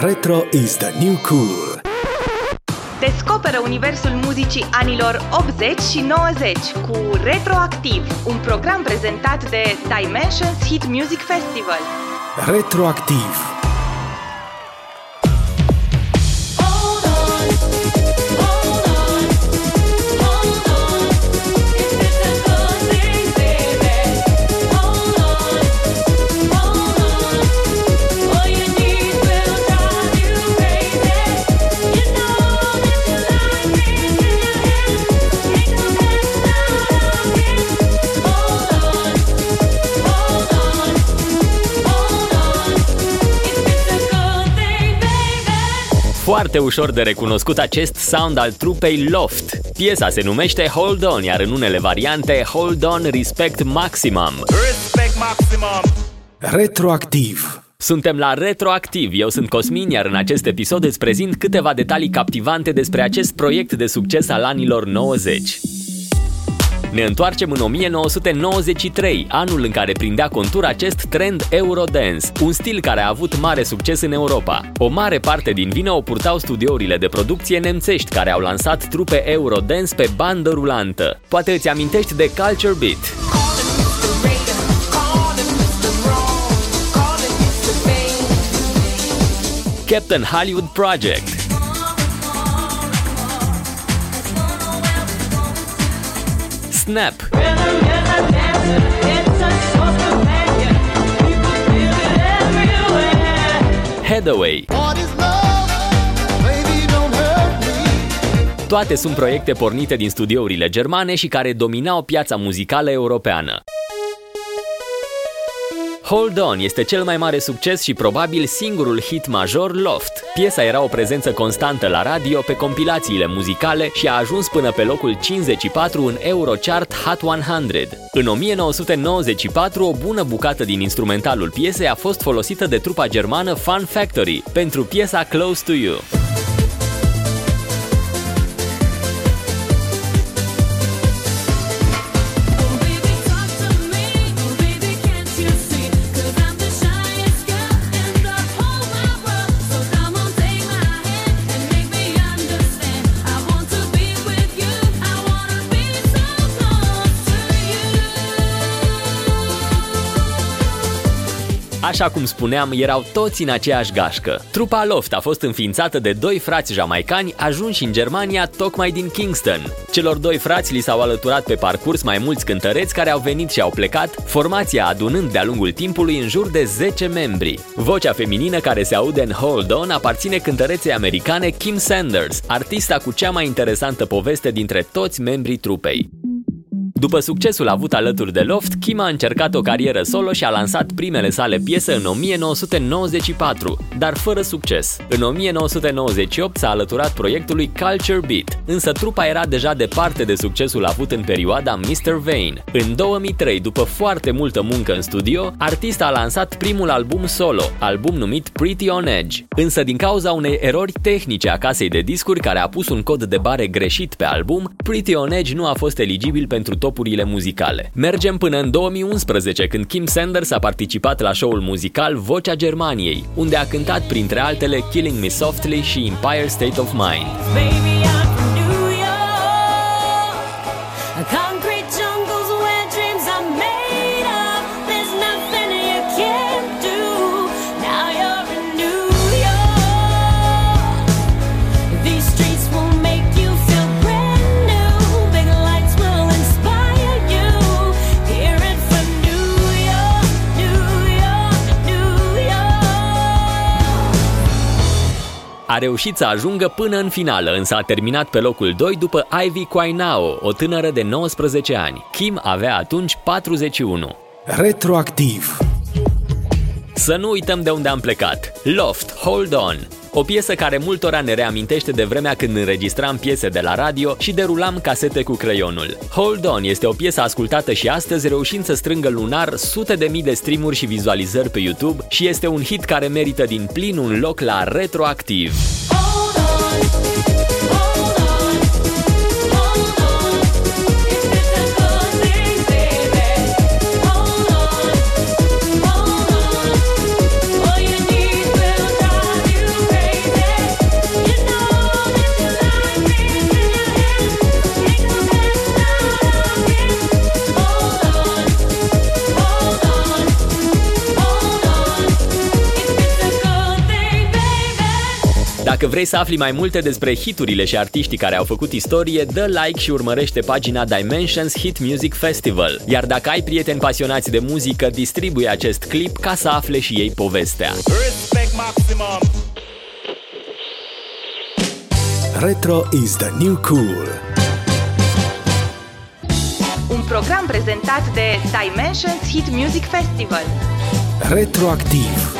Retro is the new cool. Descoperă universul muzicii anilor 80 și 90 cu Retroactiv, un program prezentat de Dimensions Hit Music Festival. Retroactiv Foarte ușor de recunoscut acest sound al trupei Loft. Piesa se numește Hold On, iar în unele variante Hold On Respect Maximum. Respect Maximum. Retroactiv. Suntem la Retroactiv, eu sunt Cosmin, iar în acest episod îți prezint câteva detalii captivante despre acest proiect de succes al anilor 90. Ne întoarcem în 1993, anul în care prindea contur acest trend Eurodance, un stil care a avut mare succes în Europa. O mare parte din vină o purtau studiourile de producție nemțești care au lansat trupe Eurodance pe bandă rulantă. Poate îți amintești de Culture Beat. Captain Hollywood Project Snap. Headaway. Toate sunt proiecte pornite din studiourile germane și care dominau piața muzicală europeană. Hold On este cel mai mare succes și probabil singurul hit major Loft. Piesa era o prezență constantă la radio pe compilațiile muzicale și a ajuns până pe locul 54 în Eurochart Hot 100. În 1994, o bună bucată din instrumentalul piesei a fost folosită de trupa germană Fun Factory pentru piesa Close to You. Așa cum spuneam, erau toți în aceeași gașcă. Trupa Loft a fost înființată de doi frați jamaicani ajunși în Germania tocmai din Kingston. Celor doi frați li s-au alăturat pe parcurs mai mulți cântăreți care au venit și au plecat, formația adunând de-a lungul timpului în jur de 10 membri. Vocea feminină care se aude în Hold On aparține cântăreței americane Kim Sanders, artista cu cea mai interesantă poveste dintre toți membrii trupei. După succesul avut alături de Loft, Kim a încercat o carieră solo și a lansat primele sale piese în 1994, dar fără succes. În 1998 s-a alăturat proiectului Culture Beat, însă trupa era deja departe de succesul avut în perioada Mr. Vane. În 2003, după foarte multă muncă în studio, artista a lansat primul album solo, album numit Pretty on Edge. Însă din cauza unei erori tehnice a casei de discuri care a pus un cod de bare greșit pe album, Pretty on Edge nu a fost eligibil pentru tot topurile muzicale. Mergem până în 2011, când Kim Sanders a participat la show-ul muzical Vocea Germaniei, unde a cântat printre altele Killing Me Softly și Empire State of Mind. Baby, A reușit să ajungă până în finală, însă a terminat pe locul 2 după Ivy Quainao, o tânără de 19 ani. Kim avea atunci 41. Retroactiv Să nu uităm de unde am plecat. Loft, Hold On, o piesă care multora ne reamintește de vremea când înregistram piese de la radio și derulam casete cu creionul. Hold On este o piesă ascultată și astăzi reușind să strângă lunar sute de mii de streamuri și vizualizări pe YouTube și este un hit care merită din plin un loc la Retroactiv. Dacă vrei să afli mai multe despre hiturile și artiștii care au făcut istorie, dă like și urmărește pagina Dimensions Hit Music Festival. Iar dacă ai prieteni pasionați de muzică, distribuie acest clip ca să afle și ei povestea. Respect maximum. Retro is the new cool. Un program prezentat de Dimensions Hit Music Festival. Retroactiv.